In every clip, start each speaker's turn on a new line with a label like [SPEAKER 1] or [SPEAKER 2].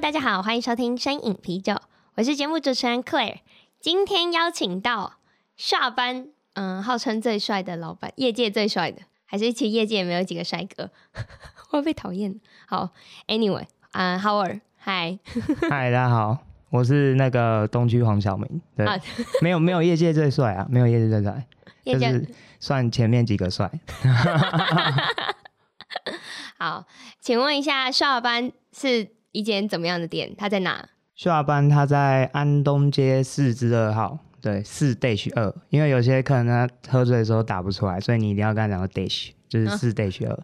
[SPEAKER 1] 大家好，欢迎收听声影啤酒，我是节目主持人 Claire。今天邀请到下班，嗯，号称最帅的老板，业界最帅的，还是其实业界也没有几个帅哥，会被讨厌。好，Anyway，啊、uh,，Howard，嗨，
[SPEAKER 2] 嗨，大家好，我是那个东区黄晓明。对，啊、没有没有业界最帅啊，没有业界最帅，界就是算前面几个帅。
[SPEAKER 1] 好，请问一下，下班是？一间怎么样的店？他在哪？
[SPEAKER 2] 下班他在安东街四之二号，对，四 dash 二。因为有些客人他喝醉的时候打不出来，所以你一定要跟他讲个 dash，就是四 dash 二。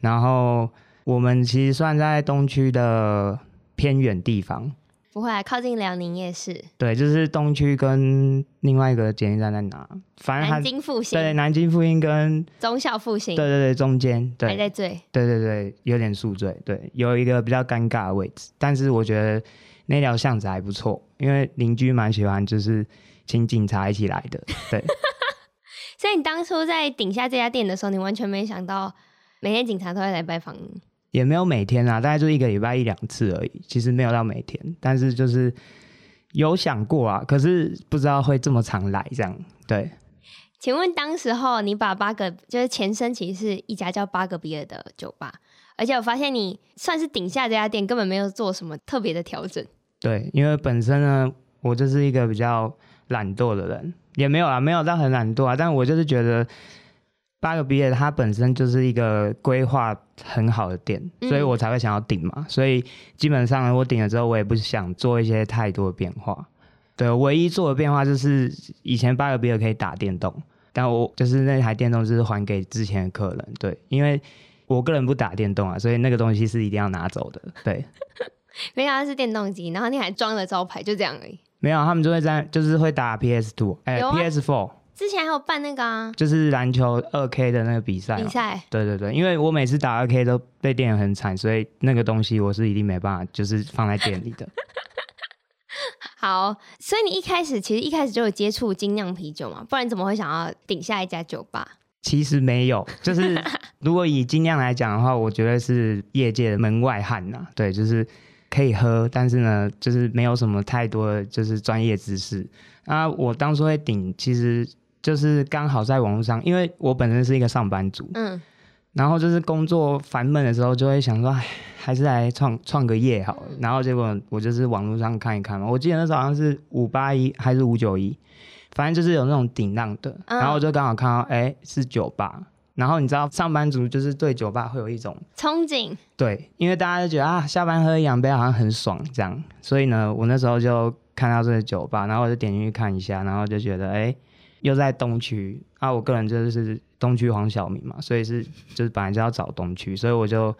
[SPEAKER 2] 然后我们其实算在东区的偏远地方。
[SPEAKER 1] 不会啊，靠近辽宁夜市。
[SPEAKER 2] 对，就是东区跟另外一个捷运站在哪？反正
[SPEAKER 1] 南京复兴。
[SPEAKER 2] 对，南京复兴跟
[SPEAKER 1] 中孝复兴。
[SPEAKER 2] 对对对，中间。对。
[SPEAKER 1] 还在醉。
[SPEAKER 2] 对对对，有点宿醉。对，有一个比较尴尬的位置，但是我觉得那条巷子还不错，因为邻居蛮喜欢，就是请警察一起来的。对。
[SPEAKER 1] 所以你当初在顶下这家店的时候，你完全没想到每天警察都会来拜访你。
[SPEAKER 2] 也没有每天啊，大概就一个礼拜一两次而已。其实没有到每天，但是就是有想过啊，可是不知道会这么常来这样。对，
[SPEAKER 1] 请问当时候你把八个就是前身其实是一家叫八个比尔的酒吧，而且我发现你算是顶下这家店根本没有做什么特别的调整。
[SPEAKER 2] 对，因为本身呢，我就是一个比较懒惰的人，也没有啊，没有到很懒惰啊，但我就是觉得。八个比尔，它本身就是一个规划很好的店，所以我才会想要顶嘛。嗯、所以基本上我顶了之后，我也不想做一些太多的变化。对，唯一做的变化就是以前八个比尔可以打电动，但我就是那台电动就是还给之前的客人。对，因为我个人不打电动啊，所以那个东西是一定要拿走的。对，
[SPEAKER 1] 没想到是电动机，然后你还装了招牌，就这样而已。
[SPEAKER 2] 没有，他们就会在，就是会打 PS Two，哎，PS Four。
[SPEAKER 1] 之前还有办那个啊，
[SPEAKER 2] 就是篮球二 K 的那个比赛。比赛，对对对，因为我每次打二 K 都被电得很惨，所以那个东西我是一定没办法，就是放在店里的。
[SPEAKER 1] 好，所以你一开始其实一开始就有接触精酿啤酒嘛？不然怎么会想要顶下一家酒吧？
[SPEAKER 2] 其实没有，就是如果以精酿来讲的话，我觉得是业界的门外汉呐。对，就是可以喝，但是呢，就是没有什么太多的就是专业知识啊。我当初会顶，其实。就是刚好在网络上，因为我本身是一个上班族，嗯，然后就是工作烦闷的时候，就会想说，哎，还是来创创个业好了。然后结果我就是网络上看一看嘛，我记得那时候好像是五八一还是五九一，反正就是有那种顶浪的，然后我就刚好看到，哎，是酒吧。然后你知道上班族就是对酒吧会有一种
[SPEAKER 1] 憧憬，
[SPEAKER 2] 对，因为大家就觉得啊，下班喝一两杯好像很爽这样，所以呢，我那时候就看到这个酒吧，然后我就点进去看一下，然后就觉得，哎。又在东区啊，我个人就是东区黄晓明嘛，所以是就是本来就要找东区，所以我就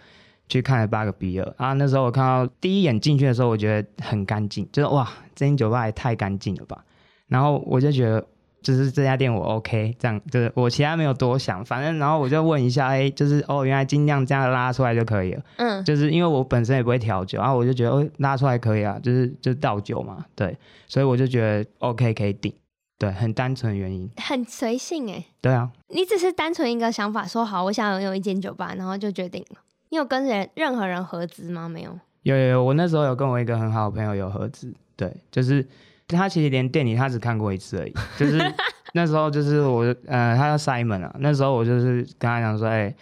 [SPEAKER 2] 去看了八个 B 二啊。那时候我看到第一眼进去的时候，我觉得很干净，就是哇，这间酒吧也太干净了吧。然后我就觉得，就是这家店我 OK，这样就是我其他没有多想，反正然后我就问一下，哎，就是哦，原来尽量这样拉出来就可以了，嗯，就是因为我本身也不会调酒，然后我就觉得哦，拉出来可以啊，就是就倒酒嘛，对，所以我就觉得 OK 可以顶。对，很单纯的原因，
[SPEAKER 1] 很随性哎。
[SPEAKER 2] 对啊，
[SPEAKER 1] 你只是单纯一个想法，说好我想拥有一间酒吧，然后就决定了。你有跟人任何人合资吗？没有。
[SPEAKER 2] 有有有，我那时候有跟我一个很好的朋友有合资。对，就是他其实连店里他只看过一次而已。就是那时候就是我呃，他叫 Simon 啊。那时候我就是跟他讲说，哎、欸，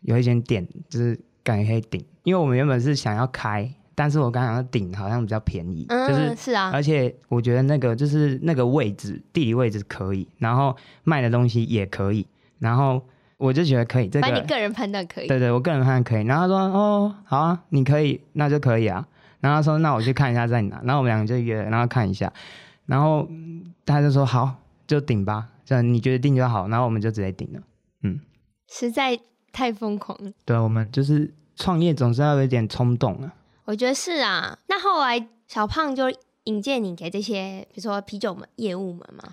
[SPEAKER 2] 有一间店就是感觉可以顶，因为我们原本是想要开。但是我刚刚顶好像比较便宜，嗯、就是是啊，而且我觉得那个就是那个位置地理位置可以，然后卖的东西也可以，然后我就觉得可以。这个，
[SPEAKER 1] 把你个人判断可以。
[SPEAKER 2] 对对，我个人判断可以。然后他说哦，好啊，你可以，那就可以啊。然后他说那我去看一下在哪。然后我们两个就约，然后看一下，然后他就说好，就顶吧，这样你觉得定就好。然后我们就直接顶了。嗯，
[SPEAKER 1] 实在太疯狂了。
[SPEAKER 2] 对，我们就是创业总是要有一点冲动啊。
[SPEAKER 3] 我觉得是啊。那后来小胖就引荐你给这些，比如说啤酒们业务们嘛，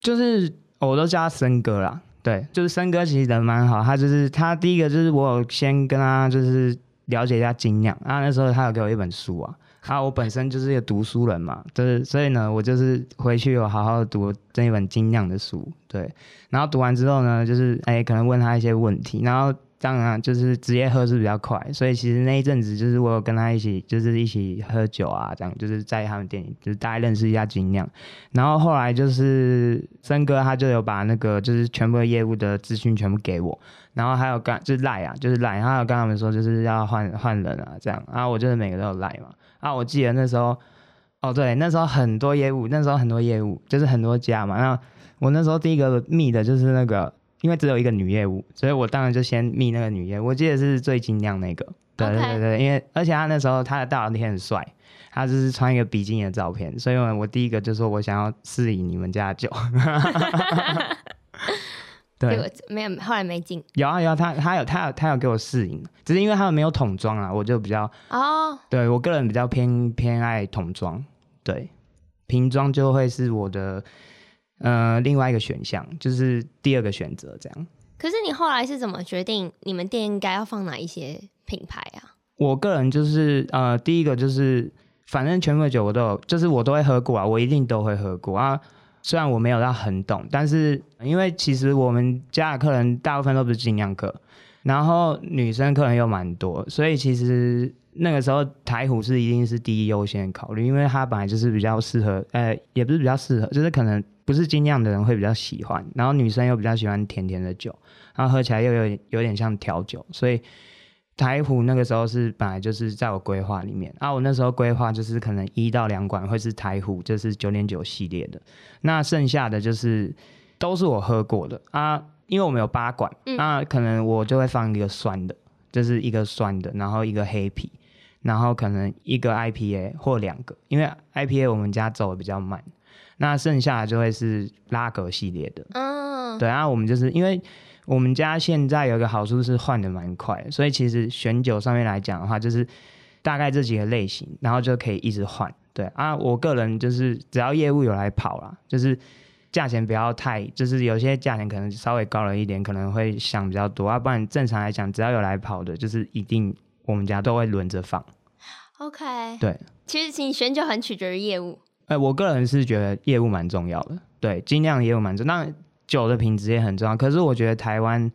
[SPEAKER 2] 就是我都叫他森哥啦。对，就是森哥其实人蛮好，他就是他第一个就是我有先跟他就是了解一下精酿，啊那时候他有给我一本书啊，啊我本身就是一个读书人嘛，就是所以呢我就是回去有好好读这一本精酿的书，对，然后读完之后呢，就是哎可能问他一些问题，然后。当然，就是直接喝是比较快，所以其实那一阵子就是我有跟他一起，就是一起喝酒啊，这样就是在他们店里，就是大家认识一下精酿。然后后来就是森哥他就有把那个就是全部的业务的资讯全部给我，然后还有跟就是赖啊，就是赖，他有跟他们说就是要换换人啊，这样啊，我就是每个都有赖嘛。啊，我记得那时候，哦对，那时候很多业务，那时候很多业务就是很多家嘛。那我那时候第一个密的就是那个。因为只有一个女业务，所以我当然就先密那个女业务。我记得是最精酿那个，对对对.因为而且他那时候他的大头贴很帅，他就是穿一个比基尼的照片，所以我第一个就说我想要试饮你们家的酒。对，
[SPEAKER 3] 没有，后来没进。
[SPEAKER 2] 有啊有啊，他他有他有他有给我试饮，只是因为他们没有桶装啊，我就比较哦，oh. 对我个人比较偏偏爱桶装，对，瓶装就会是我的。呃，另外一个选项就是第二个选择，这样。
[SPEAKER 3] 可是你后来是怎么决定你们店应该要放哪一些品牌啊？
[SPEAKER 2] 我个人就是呃，第一个就是反正全部的酒我都有，就是我都会喝过啊，我一定都会喝过啊。虽然我没有到很懂，但是因为其实我们家的客人大部分都不是精酿客，然后女生客人又蛮多，所以其实那个时候台虎是一定是第一优先考虑，因为它本来就是比较适合，呃，也不是比较适合，就是可能。不是精酿的人会比较喜欢，然后女生又比较喜欢甜甜的酒，然后喝起来又有有点像调酒，所以台虎那个时候是本来就是在我规划里面啊。我那时候规划就是可能一到两管会是台虎，就是九点九系列的，那剩下的就是都是我喝过的啊。因为我们有八管，那、嗯啊、可能我就会放一个酸的，就是一个酸的，然后一个黑啤，然后可能一个 IPA 或两个，因为 IPA 我们家走的比较慢。那剩下的就会是拉格系列的，嗯，对啊，我们就是因为我们家现在有一个好处是换的蛮快，所以其实选酒上面来讲的话，就是大概这几个类型，然后就可以一直换。对啊，我个人就是只要业务有来跑啦，就是价钱不要太，就是有些价钱可能稍微高了一点，可能会想比较多啊，不然正常来讲，只要有来跑的，就是一定我们家都会轮着放。
[SPEAKER 3] OK，
[SPEAKER 2] 对，
[SPEAKER 3] 其实你选酒很取决于业务。
[SPEAKER 2] 哎、我个人是觉得业务蛮重要的，对，精酿业务蛮重，那酒的品质也很重要。可是我觉得台湾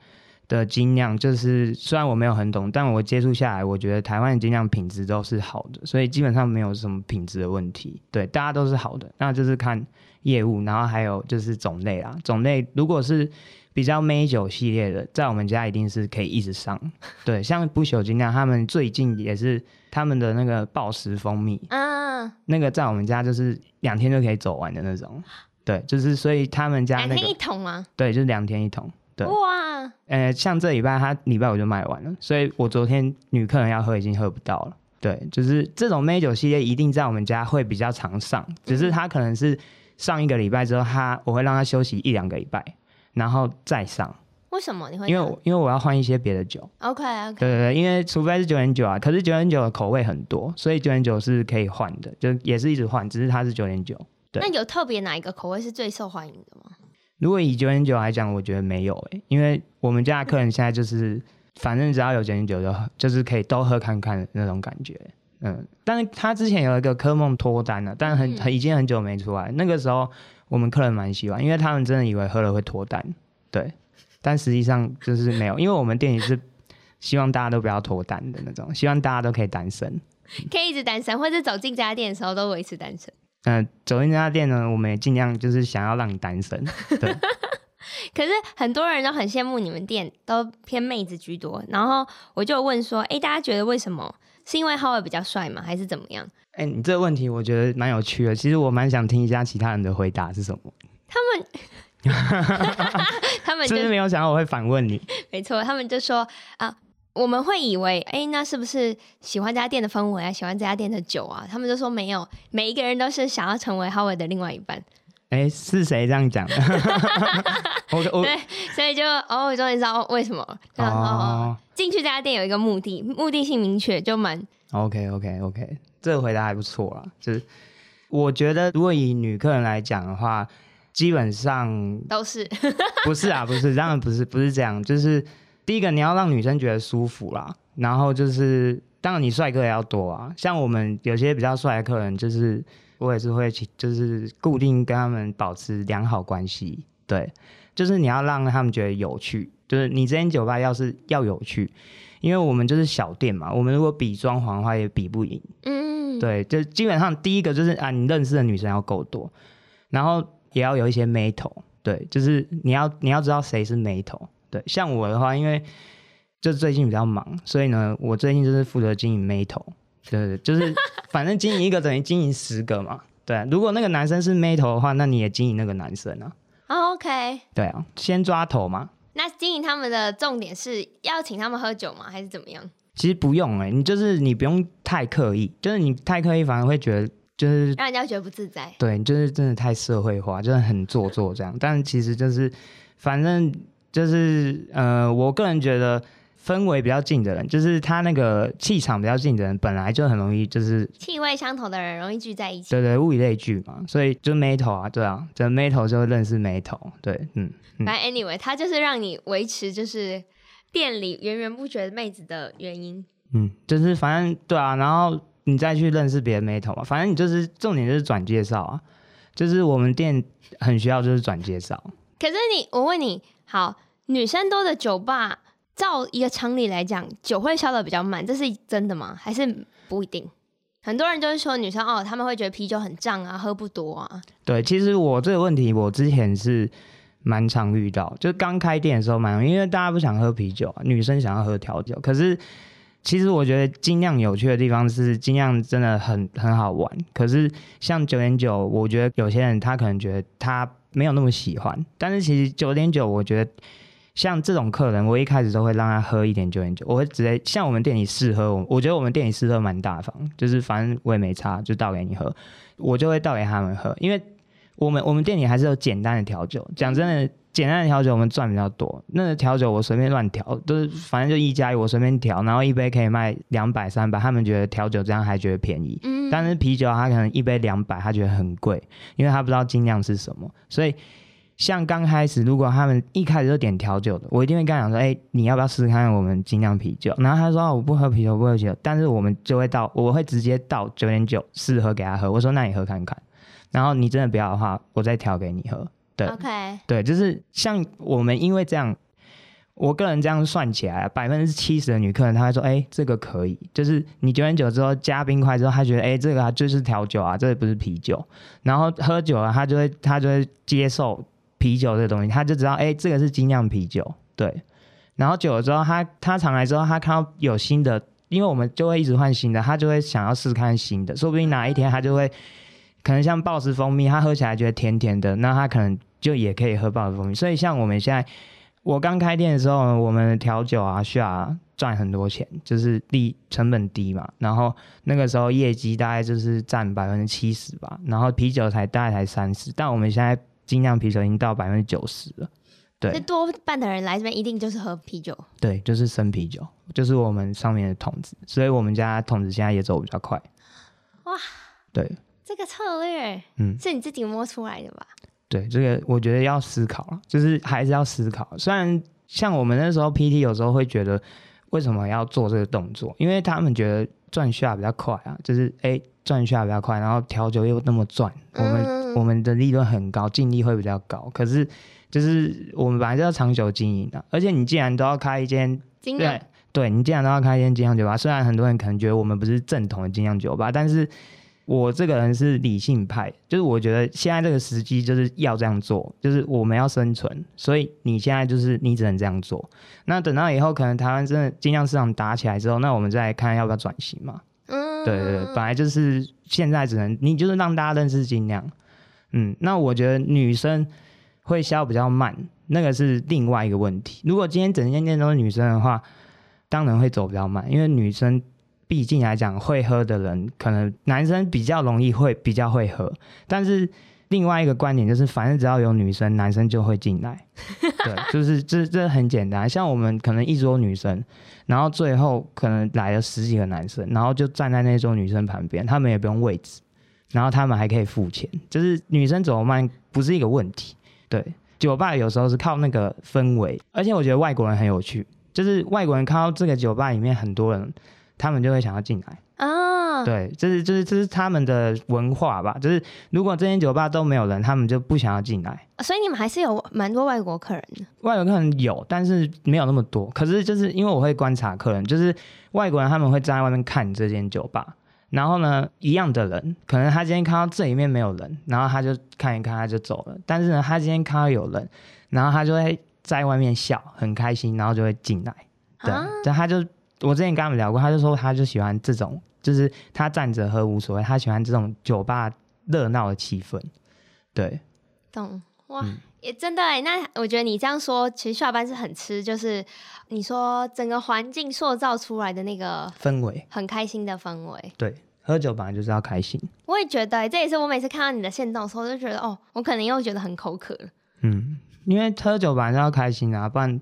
[SPEAKER 2] 的精酿，就是虽然我没有很懂，但我接触下来，我觉得台湾的精酿品质都是好的，所以基本上没有什么品质的问题。对，大家都是好的，那就是看业务，然后还有就是种类啦。种类如果是比较美酒系列的，在我们家一定是可以一直上。对，像不朽精酿，他们最近也是。他们的那个暴食蜂蜜，嗯，那个在我们家就是两天就可以走完的那种，对，就是所以他们家那个
[SPEAKER 3] 两天一桶吗？
[SPEAKER 2] 对，就是两天一桶，对，
[SPEAKER 3] 哇，
[SPEAKER 2] 呃，像这礼拜他礼拜我就卖完了，所以我昨天女客人要喝已经喝不到了，对，就是这种梅酒系列一定在我们家会比较常上，只是他可能是上一个礼拜之后，他我会让他休息一两个礼拜，然后再上。
[SPEAKER 3] 为什么你会？
[SPEAKER 2] 因为我因为我要换一些别的酒。
[SPEAKER 3] OK OK。
[SPEAKER 2] 对对对，因为除非是九点九啊，可是九点九的口味很多，所以九点九是可以换的，就也是一直换，只是它是九点九。对。
[SPEAKER 3] 那有特别哪一个口味是最受欢迎的吗？
[SPEAKER 2] 如果以九点九来讲，我觉得没有诶、欸，因为我们家的客人现在就是，嗯、反正只要有九点九就就是可以都喝看看的那种感觉。嗯，但是他之前有一个科梦脱单了，但很很已经很久没出来。那个时候我们客人蛮喜欢，因为他们真的以为喝了会脱单。对。但实际上就是没有，因为我们店里是希望大家都不要脱单的那种，希望大家都可以单身，
[SPEAKER 3] 可以一直单身，或者走进这家店的时候都维持单身。
[SPEAKER 2] 嗯、呃，走进这家店呢，我们也尽量就是想要让你单身。对。
[SPEAKER 3] 可是很多人都很羡慕你们店，都偏妹子居多。然后我就问说，哎、欸，大家觉得为什么？是因为 Howard 比较帅吗？还是怎么样？哎、欸，你这个问题我觉得蛮有趣的。其实我蛮想听一下其他人的回答是什么。他们。他们
[SPEAKER 2] 就是没有想到我会反问你。
[SPEAKER 3] 没错，他们就说啊，我们会以为，哎，那是不是喜欢这家店的氛围啊，喜欢这家店的酒啊？他们就说没有，每一个人都是想要成为 Howard 的另外一半。
[SPEAKER 2] 哎，是谁这样讲的？我我
[SPEAKER 3] 对，所以就哦，我终于知道为什么。然后进去这家店有一个目的，目的性明确，就蛮
[SPEAKER 2] OK OK OK，这个回答还不错啊。就是我觉得，如果以女客人来讲的话，基本上
[SPEAKER 3] 都是
[SPEAKER 2] 不是啊？不是，当然不是，不是这样。就是第一个，你要让女生觉得舒服啦。然后就是，当然你帅哥也要多啊。像我们有些比较帅的客人，就是我也是会去，就是固定跟他们保持良好关系。对，就是你要让他们觉得有趣。就是你这间酒吧要是要有趣。因为我们就是小店嘛，我们如果比装潢的话也比不赢。嗯，对，就基本上第一个就是啊，你认识的女生要够多，然后也要有一些眉头。对，就是你要你要知道谁是眉头。对，像我的话，因为就最近比较忙，所以呢，我最近就是负责经营眉头。对对，就是反正经营一个等于经营十个嘛。对，如果那个男生是妹头的话，那你也经营那个男生啊。
[SPEAKER 3] Oh, OK。
[SPEAKER 2] 对啊，先抓头嘛。
[SPEAKER 3] 那经营他们的重点是要请他们喝酒吗？还是怎么样？
[SPEAKER 2] 其实不用哎、欸，你就是你不用太刻意，就是你太刻意反而会觉得就是
[SPEAKER 3] 让人家觉得不自在。
[SPEAKER 2] 对，就是真的太社会化，就是很做作这样。但其实就是反正就是呃，我个人觉得。氛围比较近的人，就是他那个气场比较近的人，本来就很容易就是
[SPEAKER 3] 气味相投的人容易聚在一起。
[SPEAKER 2] 对对，物以类聚嘛，所以就眉头啊，对啊，就眉头就会认识眉头。对，嗯。
[SPEAKER 3] 反正 anyway，他就是让你维持就是店里源源不绝的妹子的原因。
[SPEAKER 2] 嗯，就是反正对啊，然后你再去认识别的眉头嘛，反正你就是重点就是转介绍啊，就是我们店很需要就是转介绍。
[SPEAKER 3] 可是你，我问你，好，女生多的酒吧。照一个常理来讲，酒会消的比较慢，这是真的吗？还是不一定？很多人就是说女生哦，他们会觉得啤酒很胀啊，喝不多啊。
[SPEAKER 2] 对，其实我这个问题我之前是蛮常遇到，就是刚开店的时候蛮，因为大家不想喝啤酒，女生想要喝调酒。可是其实我觉得精酿有趣的地方是精酿真的很 很好玩。可是像九点九，我觉得有些人他可能觉得他没有那么喜欢，但是其实九点九，我觉得。像这种客人，我一开始都会让他喝一点九点九，我会直接像我们店里试喝，我我觉得我们店里试喝蛮大方，就是反正我也没差，就倒给你喝，我就会倒给他们喝，因为我们我们店里还是有简单的调酒，讲真的，简单的调酒我们赚比较多，那个调酒我随便乱调，都是反正就一加一，我随便调，然后一杯可以卖两百三百，他们觉得调酒这样还觉得便宜，嗯，但是啤酒他可能一杯两百，他觉得很贵，因为他不知道精酿是什么，所以。像刚开始，如果他们一开始就点调酒的，我一定会跟他讲说：“哎、欸，你要不要试试看我们精酿啤酒？”然后他说：“我不喝啤酒，不喝啤酒。”但是我们就会倒，我会直接倒九点九试喝给他喝。我说：“那你喝看看。”然后你真的不要的话，我再调给你喝。对
[SPEAKER 3] ，OK，
[SPEAKER 2] 对，就是像我们因为这样，我个人这样算起来，百分之七十的女客人，她会说：“哎、欸，这个可以。”就是你九点九之后加冰块之后，她觉得：“哎、欸，这个就是调酒啊，这个不是啤酒。”然后喝酒了，她就会她就会接受。啤酒这个东西，他就知道，哎、欸，这个是精酿啤酒，对。然后久了之后，他他尝来之后，他看到有新的，因为我们就会一直换新的，他就会想要试看新的，说不定哪一天他就会，可能像鲍斯蜂蜜，他喝起来觉得甜甜的，那他可能就也可以喝鲍斯蜂蜜。所以像我们现在，我刚开店的时候，我们调酒啊需要赚很多钱，就是低成本低嘛。然后那个时候业绩大概就是占百分之七十吧，然后啤酒才大概才三十，但我们现在。精酿啤酒已经到百分之九十了，对。这
[SPEAKER 3] 多半的人来这边一定就是喝啤酒，
[SPEAKER 2] 对，就是生啤酒，就是我们上面的桶子，所以我们家桶子现在也走比较快。
[SPEAKER 3] 哇，
[SPEAKER 2] 对，
[SPEAKER 3] 这个策略，嗯，是你自己摸出来的吧？
[SPEAKER 2] 对，这个我觉得要思考了，就是还是要思考。虽然像我们那时候 PT 有时候会觉得，为什么要做这个动作？因为他们觉得赚下比较快啊，就是哎。赚下比较快，然后调酒又那么赚，我们、嗯、我们的利润很高，净利会比较高。可是就是我们本来就要长久经营的，而且你既然都要开一间，对对，你既然都要开一间精酿酒吧，虽然很多人可能觉得我们不是正统的精酿酒吧，但是我这个人是理性派，就是我觉得现在这个时机就是要这样做，就是我们要生存，所以你现在就是你只能这样做。那等到以后可能台湾真的精酿市场打起来之后，那我们再看要不要转型嘛。对对对，本来就是现在只能你就是让大家认识精酿，嗯，那我觉得女生会消比较慢，那个是另外一个问题。如果今天整间店都是女生的话，当然会走比较慢，因为女生毕竟来讲会喝的人，可能男生比较容易会比较会喝，但是另外一个观点就是，反正只要有女生，男生就会进来。对，就是这这很简单。像我们可能一桌女生，然后最后可能来了十几个男生，然后就站在那桌女生旁边，他们也不用位置，然后他们还可以付钱，就是女生走慢不是一个问题。对，酒吧有时候是靠那个氛围，而且我觉得外国人很有趣，就是外国人看到这个酒吧里面很多人，他们就会想要进来。啊，对，这是就是这是他们的文化吧。就是如果这间酒吧都没有人，他们就不想要进来。
[SPEAKER 3] 所以你们还是有蛮多外国客人的。
[SPEAKER 2] 外国客人有，但是没有那么多。可是就是因为我会观察客人，就是外国人他们会站在外面看这间酒吧，然后呢，一样的人，可能他今天看到这里面没有人，然后他就看一看，他就走了。但是呢，他今天看到有人，然后他就会在外面笑，很开心，然后就会进来。对，啊、就他就。我之前跟他们聊过，他就说他就喜欢这种，就是他站着喝无所谓，他喜欢这种酒吧热闹的气氛。对，
[SPEAKER 3] 懂哇，嗯、也真的哎。那我觉得你这样说，其实下班是很吃，就是你说整个环境塑造出来的那个
[SPEAKER 2] 氛围，
[SPEAKER 3] 很开心的氛围。
[SPEAKER 2] 对，喝酒本来就是要开心。
[SPEAKER 3] 我也觉得，这也是我每次看到你的现动的时候，就觉得哦，我可能又觉得很口渴了。
[SPEAKER 2] 嗯，因为喝酒本来就要开心啊，不然。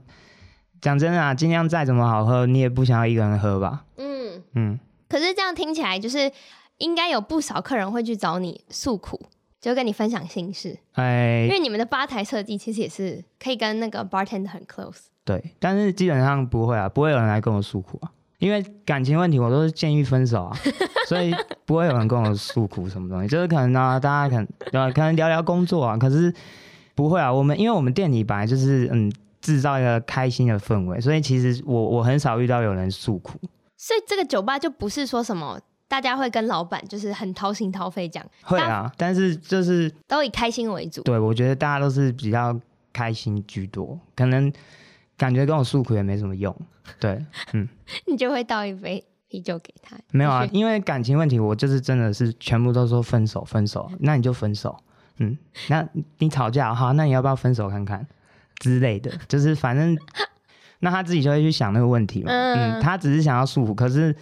[SPEAKER 2] 讲真的啊，尽量再怎么好喝，你也不想要一个人喝吧？嗯嗯。嗯，
[SPEAKER 3] 可是这样听起来，就是应该有不少客人会去找你诉苦，就跟你分享心事。哎，因为你们的吧台设计其实也是可以跟那个 bartender 很 close。
[SPEAKER 2] 对，但是基本上不会啊，不会有人来跟我诉苦啊，因为感情问题我都是建议分手啊，所以不会有人跟我诉苦什么东西。就是可能呢、啊，大家可能对吧？可能聊聊工作啊，可是不会啊。我们因为我们店里本来就是嗯。制造一个开心的氛围，所以其实我我很少遇到有人诉苦。
[SPEAKER 3] 所以这个酒吧就不是说什么大家会跟老板就是很掏心掏肺讲，
[SPEAKER 2] 会啊，但是就是
[SPEAKER 3] 都以开心为主。
[SPEAKER 2] 对，我觉得大家都是比较开心居多，可能感觉跟我诉苦也没什么用。对，嗯，
[SPEAKER 3] 你就会倒一杯啤酒给他。
[SPEAKER 2] 没有啊，因为感情问题，我就是真的是全部都说分手，分手，那你就分手。嗯，那你吵架哈，那你要不要分手看看？之类的，就是反正，那他自己就会去想那个问题嘛。嗯，嗯，他只是想要束缚，可是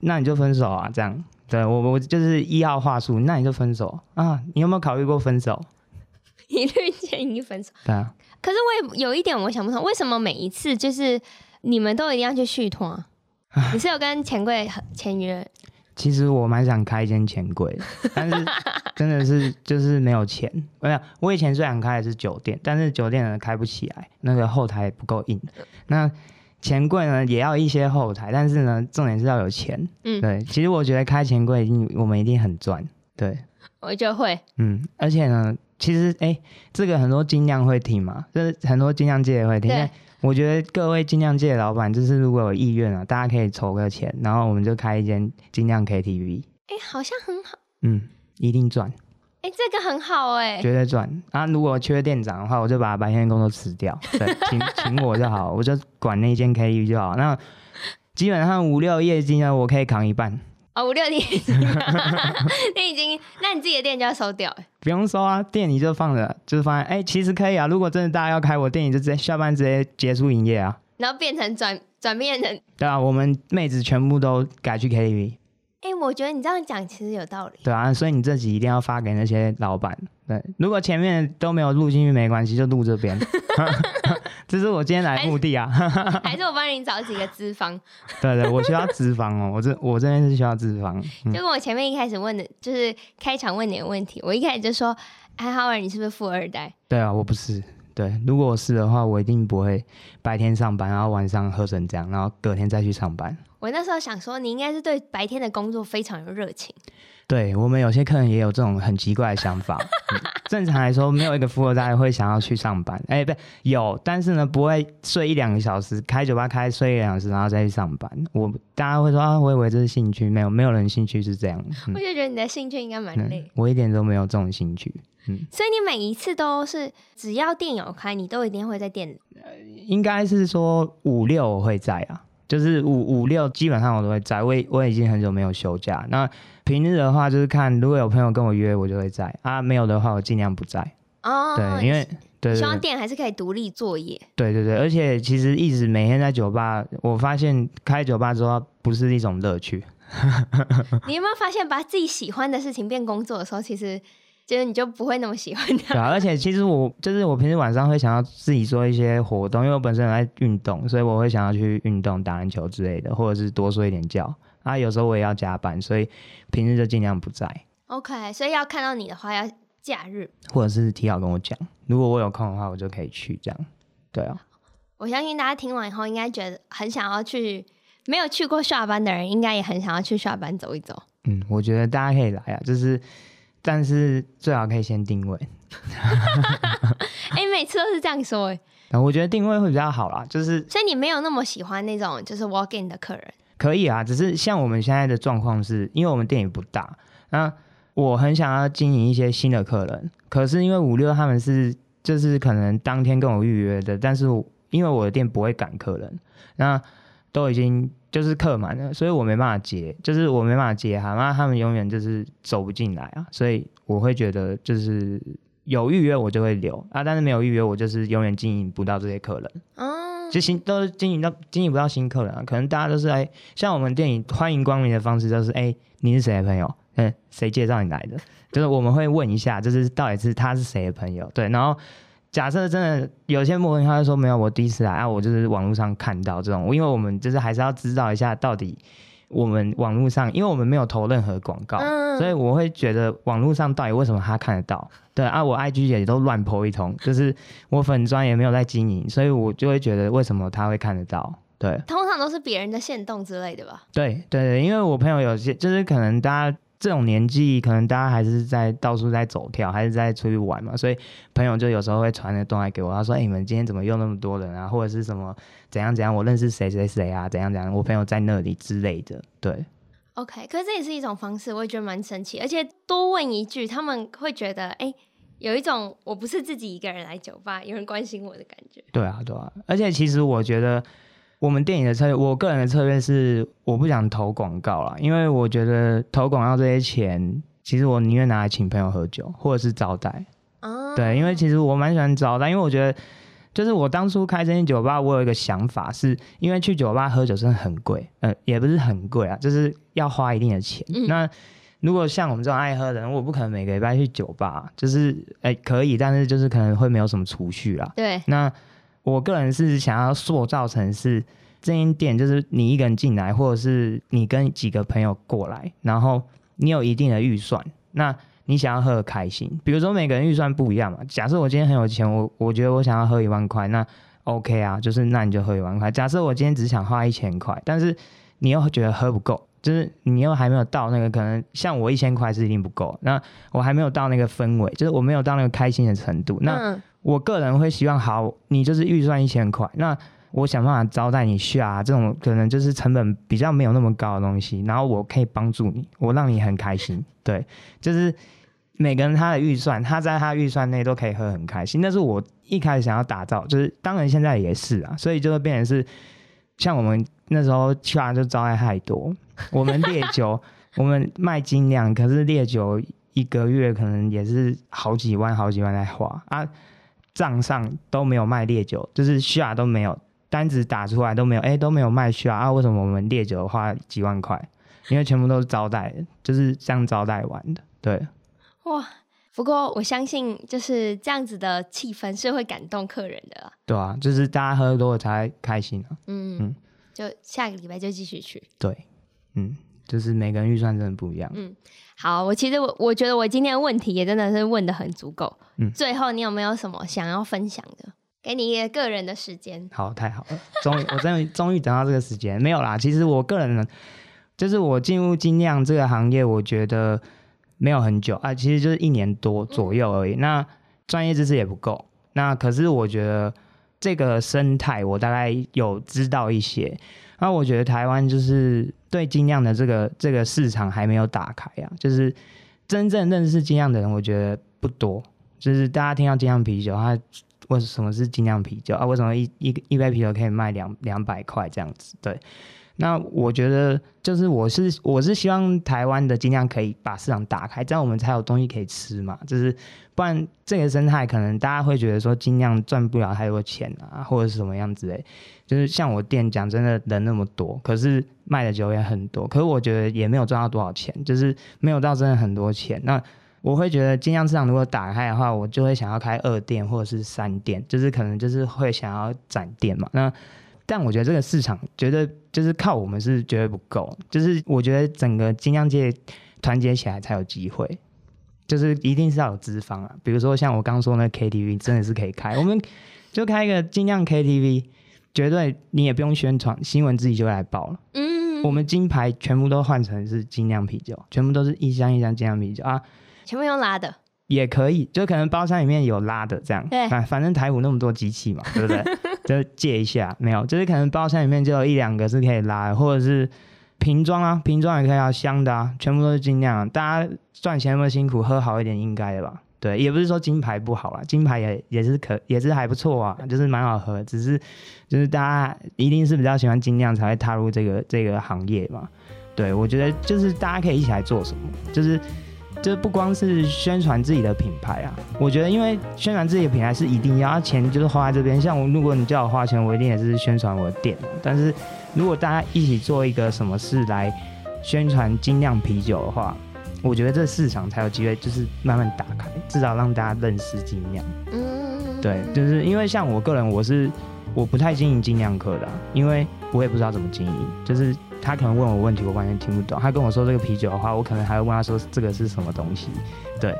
[SPEAKER 2] 那你就分手啊，这样。对，我我就是一号话术，那你就分手啊。你有没有考虑过分手？
[SPEAKER 3] 一律建议分手。
[SPEAKER 2] 对啊。
[SPEAKER 3] 可是我也有一点我想不通，为什么每一次就是你们都一定要去续摊？你是有跟钱柜签约？
[SPEAKER 2] 其实我蛮想开一间钱柜，但是真的是就是没有钱。没有，我以前最想开的是酒店，但是酒店呢开不起来，那个后台不够硬。那钱柜呢也要一些后台，但是呢重点是要有钱。嗯，对。其实我觉得开钱柜一定我们一定很赚。对，
[SPEAKER 3] 我就会。
[SPEAKER 2] 嗯，而且呢，其实哎，这个很多精酿会听嘛，就是很多精酿界也会听。我觉得各位精酿界的老板，就是如果有意愿啊，大家可以筹个钱，然后我们就开一间精酿 KTV。
[SPEAKER 3] 哎、欸，好像很好。
[SPEAKER 2] 嗯，一定赚。
[SPEAKER 3] 哎、欸，这个很好哎、欸，
[SPEAKER 2] 绝对赚。啊，如果缺店长的话，我就把白天工作辞掉，对，请请我就好，我就管那间 KTV 就好。那基本上五六业绩呢，我可以扛一半。
[SPEAKER 3] 哦，五六年，你已经，那你自己的店就要收掉？
[SPEAKER 2] 不用收啊，店你就放着，就是放在，哎、欸，其实可以啊。如果真的大家要开，我店你就直接下班直接结束营业啊。
[SPEAKER 3] 然后变成转转变成，
[SPEAKER 2] 对啊，我们妹子全部都改去 KTV。
[SPEAKER 3] 哎、欸，我觉得你这样讲其实有道理。
[SPEAKER 2] 对啊，所以你这集一定要发给那些老板。对，如果前面都没有录进去没关系，就录这边。这是我今天来的目的啊。
[SPEAKER 3] 还是，我帮你找几个脂肪？
[SPEAKER 2] 对对，我需要脂肪哦。我这我这边是需要脂肪。
[SPEAKER 3] 嗯、就跟我前面一开始问的，就是开场问你的问题，我一开始就说：“哎，浩尔，你是不是富二代？”
[SPEAKER 2] 对啊，我不是。对，如果我是的话，我一定不会白天上班，然后晚上喝成这样，然后隔天再去上班。
[SPEAKER 3] 我那时候想说，你应该是对白天的工作非常有热情。
[SPEAKER 2] 对，我们有些客人也有这种很奇怪的想法。嗯、正常来说，没有一个富二代会想要去上班。哎，不，有，但是呢，不会睡一两个小时，开酒吧开睡一两个小时，然后再去上班。我大家会说啊，我以为这是兴趣，没有，没有人兴趣是这样。
[SPEAKER 3] 嗯、我就觉得你的兴趣应该蛮累、嗯。
[SPEAKER 2] 我一点都没有这种兴趣。嗯，
[SPEAKER 3] 所以你每一次都是只要店有开，你都一定会在店里。
[SPEAKER 2] 呃，应该是说五六我会在啊，就是五五六基本上我都会在。我我已经很久没有休假，那平日的话就是看如果有朋友跟我约，我就会在啊；没有的话，我尽量不在。哦，对，因为对，
[SPEAKER 3] 希望店还是可以独立作业。
[SPEAKER 2] 对对对，而且其实一直每天在酒吧，我发现开酒吧之后不是一种乐趣。
[SPEAKER 3] 你有没有发现，把自己喜欢的事情变工作的时候，其实？就是你就不会那么喜欢它。
[SPEAKER 2] 对啊，而且其实我就是我平时晚上会想要自己做一些活动，因为我本身很爱运动，所以我会想要去运动、打篮球之类的，或者是多睡一点觉。啊，有时候我也要加班，所以平日就尽量不在。
[SPEAKER 3] OK，所以要看到你的话，要假日，
[SPEAKER 2] 或者是提早跟我讲，如果我有空的话，我就可以去这样。对啊，
[SPEAKER 3] 我相信大家听完以后，应该觉得很想要去。没有去过下班的人，应该也很想要去下班走一走。
[SPEAKER 2] 嗯，我觉得大家可以来啊，就是，但是最好可以先定位。
[SPEAKER 3] 哎、欸，每次都是这样说哎、
[SPEAKER 2] 嗯。我觉得定位会比较好啦，就是。
[SPEAKER 3] 所以你没有那么喜欢那种就是 walk in 的客人？
[SPEAKER 2] 可以啊，只是像我们现在的状况是，因为我们店也不大，那我很想要经营一些新的客人，可是因为五六他们是就是可能当天跟我预约的，但是因为我的店不会赶客人，那。都已经就是客满了，所以我没办法接，就是我没办法接哈，那他们永远就是走不进来啊，所以我会觉得就是有预约我就会留啊，但是没有预约我就是永远经营不到这些客人，嗯，就新都是经营到经营不到新客人啊，可能大家都是哎，像我们电影欢迎光临的方式就是哎，你是谁的朋友？嗯，谁介绍你来的？就是我们会问一下，就是到底是他是谁的朋友？对，然后。假设真的有些陌生人，他就说没有，我第一次来啊，我就是网络上看到这种，因为我们就是还是要知道一下到底我们网络上，因为我们没有投任何广告，嗯，所以我会觉得网络上到底为什么他看得到？对啊，我 IG 也都乱 po 一通，就是我粉专也没有在经营，所以我就会觉得为什么他会看得到？对，
[SPEAKER 3] 通常都是别人的线动之类的吧？
[SPEAKER 2] 对对对，因为我朋友有些就是可能大家。这种年纪，可能大家还是在到处在走跳，还是在出去玩嘛，所以朋友就有时候会传那动态给我，他说：“哎、欸，你们今天怎么又那么多人啊？或者是什么怎样怎样？我认识谁谁谁啊？怎样怎样？我朋友在那里之类的。”对
[SPEAKER 3] ，OK，可是这也是一种方式，我也觉得蛮神奇，而且多问一句，他们会觉得哎、欸，有一种我不是自己一个人来酒吧，有人关心我的感觉。
[SPEAKER 2] 对啊，对啊，而且其实我觉得。我们电影的策略，我个人的策略是，我不想投广告啦，因为我觉得投广告这些钱，其实我宁愿拿来请朋友喝酒或者是招待。哦。对，因为其实我蛮喜欢招待，因为我觉得，就是我当初开这间酒吧，我有一个想法是，是因为去酒吧喝酒真的很贵，呃，也不是很贵啊，就是要花一定的钱。嗯。那如果像我们这种爱喝的人，我不可能每个礼拜去酒吧，就是哎、欸、可以，但是就是可能会没有什么储蓄啦。
[SPEAKER 3] 对。
[SPEAKER 2] 那。我个人是想要塑造成是这间店，就是你一个人进来，或者是你跟几个朋友过来，然后你有一定的预算，那你想要喝的开心。比如说每个人预算不一样嘛，假设我今天很有钱，我我觉得我想要喝一万块，那 OK 啊，就是那你就喝一万块。假设我今天只想花一千块，但是你又觉得喝不够，就是你又还没有到那个可能像我一千块是一定不够，那我还没有到那个氛围，就是我没有到那个开心的程度，那。嗯我个人会希望，好，你就是预算一千块，那我想办法招待你去啊，这种可能就是成本比较没有那么高的东西，然后我可以帮助你，我让你很开心，对，就是每个人他的预算，他在他预算内都可以喝很开心，那是我一开始想要打造，就是当然现在也是啊，所以就会变成是像我们那时候去啊，就招待太多，我们烈酒，我们卖精酿，可是烈酒一个月可能也是好几万好几万在花啊。账上都没有卖烈酒，就是 shot 都没有，单子打出来都没有，哎、欸，都没有卖 shot 啊？为什么我们烈酒花几万块？因为全部都是招待，就是这样招待完的。对，
[SPEAKER 3] 哇！不过我相信，就是这样子的气氛是会感动客人的。
[SPEAKER 2] 对啊，就是大家喝多了才开心啊。
[SPEAKER 3] 嗯嗯，就下个礼拜就继续去。
[SPEAKER 2] 对，嗯。就是每个人预算真的不一样。
[SPEAKER 3] 嗯，好，我其实我我觉得我今天的问题也真的是问的很足够。嗯，最后你有没有什么想要分享的？给你一个个人的时间。
[SPEAKER 2] 好，太好了，终于我终于终于等到这个时间。没有啦，其实我个人呢，就是我进入精酿这个行业，我觉得没有很久啊，其实就是一年多左右而已。嗯、那专业知识也不够。那可是我觉得这个生态，我大概有知道一些。那我觉得台湾就是对精酿的这个这个市场还没有打开啊，就是真正认识精酿的人，我觉得不多。就是大家听到精酿啤酒，他问什么是精酿啤酒啊？为什么一一一杯啤酒可以卖两两百块这样子？对。那我觉得，就是我是我是希望台湾的尽量可以把市场打开，这样我们才有东西可以吃嘛。就是不然这个生态可能大家会觉得说尽量赚不了太多钱啊，或者是什么样子诶。就是像我店讲真的人那么多，可是卖的酒也很多，可是我觉得也没有赚到多少钱，就是没有到真的很多钱。那我会觉得尽量市场如果打开的话，我就会想要开二店或者是三店，就是可能就是会想要展店嘛。那但我觉得这个市场绝对就是靠我们是绝对不够，就是我觉得整个精酿界团结起来才有机会，就是一定是要有资方啊。比如说像我刚说那 KTV，真的是可以开，我们就开一个精酿 KTV，绝对你也不用宣传，新闻自己就会来报了。嗯，我们金牌全部都换成是精酿啤酒，全部都是一箱一箱精酿啤酒啊。
[SPEAKER 3] 全部用拉的
[SPEAKER 2] 也可以，就可能包厢里面有拉的这样。对，反反正台湖那么多机器嘛，对不对？借一下，没有，就是可能包厢里面就有一两个是可以拉的，或者是瓶装啊，瓶装也可以啊，香的啊，全部都是精酿。大家赚钱那么辛苦，喝好一点应该的吧？对，也不是说金牌不好啦，金牌也也是可也是还不错啊，就是蛮好喝，只是就是大家一定是比较喜欢精酿才会踏入这个这个行业嘛。对，我觉得就是大家可以一起来做什么，就是。就是不光是宣传自己的品牌啊，我觉得因为宣传自己的品牌是一定要，钱就是花在这边。像我，如果你叫我花钱，我一定也是宣传我的店。但是如果大家一起做一个什么事来宣传精酿啤酒的话，我觉得这市场才有机会，就是慢慢打开，至少让大家认识精酿。嗯，对，就是因为像我个人，我是我不太经营精酿课的啊，因为我也不知道怎么经营，就是。他可能问我问题，我完全听不懂。他跟我说这个啤酒的话，我可能还会问他说这个是什么东西。对，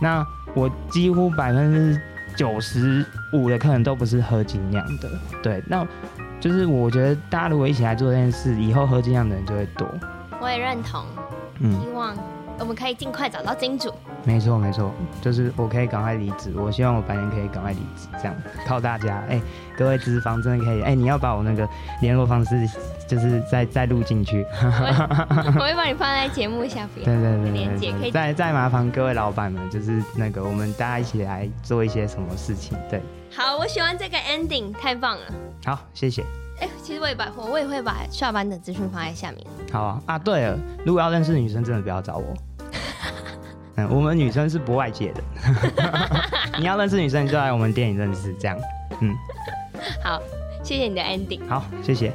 [SPEAKER 2] 那我几乎百分之九十五的客人都不是喝精酿的。对，那就是我觉得大家如果一起来做这件事，以后喝精酿的人就会多。
[SPEAKER 3] 我也认同，嗯，希望我们可以尽快找到金主。
[SPEAKER 2] 没错没错，就是我可以赶快离职。我希望我白天可以赶快离职，这样靠大家。哎、欸，各位资方真的可以，哎、欸，你要把我那个联络方式，就是再再录进去。
[SPEAKER 3] 我会 把你放在节目下边。
[SPEAKER 2] 对对对对，对，可以再再麻烦各位老板们，就是那个我们大家一起来做一些什么事情。对，
[SPEAKER 3] 好，我喜欢这个 ending，太棒了。
[SPEAKER 2] 好，谢谢。
[SPEAKER 3] 哎、欸，其实我也把我也会把下班的资讯放在下面。
[SPEAKER 2] 好啊啊，对了，如果要认识女生，真的不要找我。嗯，我们女生是不外借的。你要认识女生，你就来我们店里认识，这样。嗯，
[SPEAKER 3] 好，谢谢你的 ending。
[SPEAKER 2] 好，谢谢。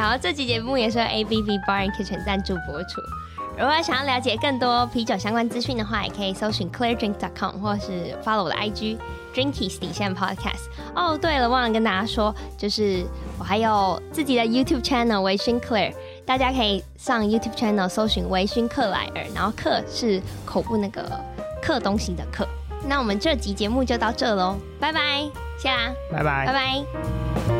[SPEAKER 3] 然后这期节目也是 A B B Bar and Kitchen 赞助播出。如果想要了解更多啤酒相关资讯的话，也可以搜寻 ClearDrink.com 或是 follow 我的 IG Drinkies 底线 Podcast。哦，对了，忘了跟大家说，就是我还有自己的 YouTube channel 微醺 Claire。大家可以上 YouTube channel 搜寻微醺克莱尔，然后克是口部那个克东西的克。那我们这集节目就到这喽，拜拜，谢啦，
[SPEAKER 2] 拜拜，
[SPEAKER 3] 拜拜。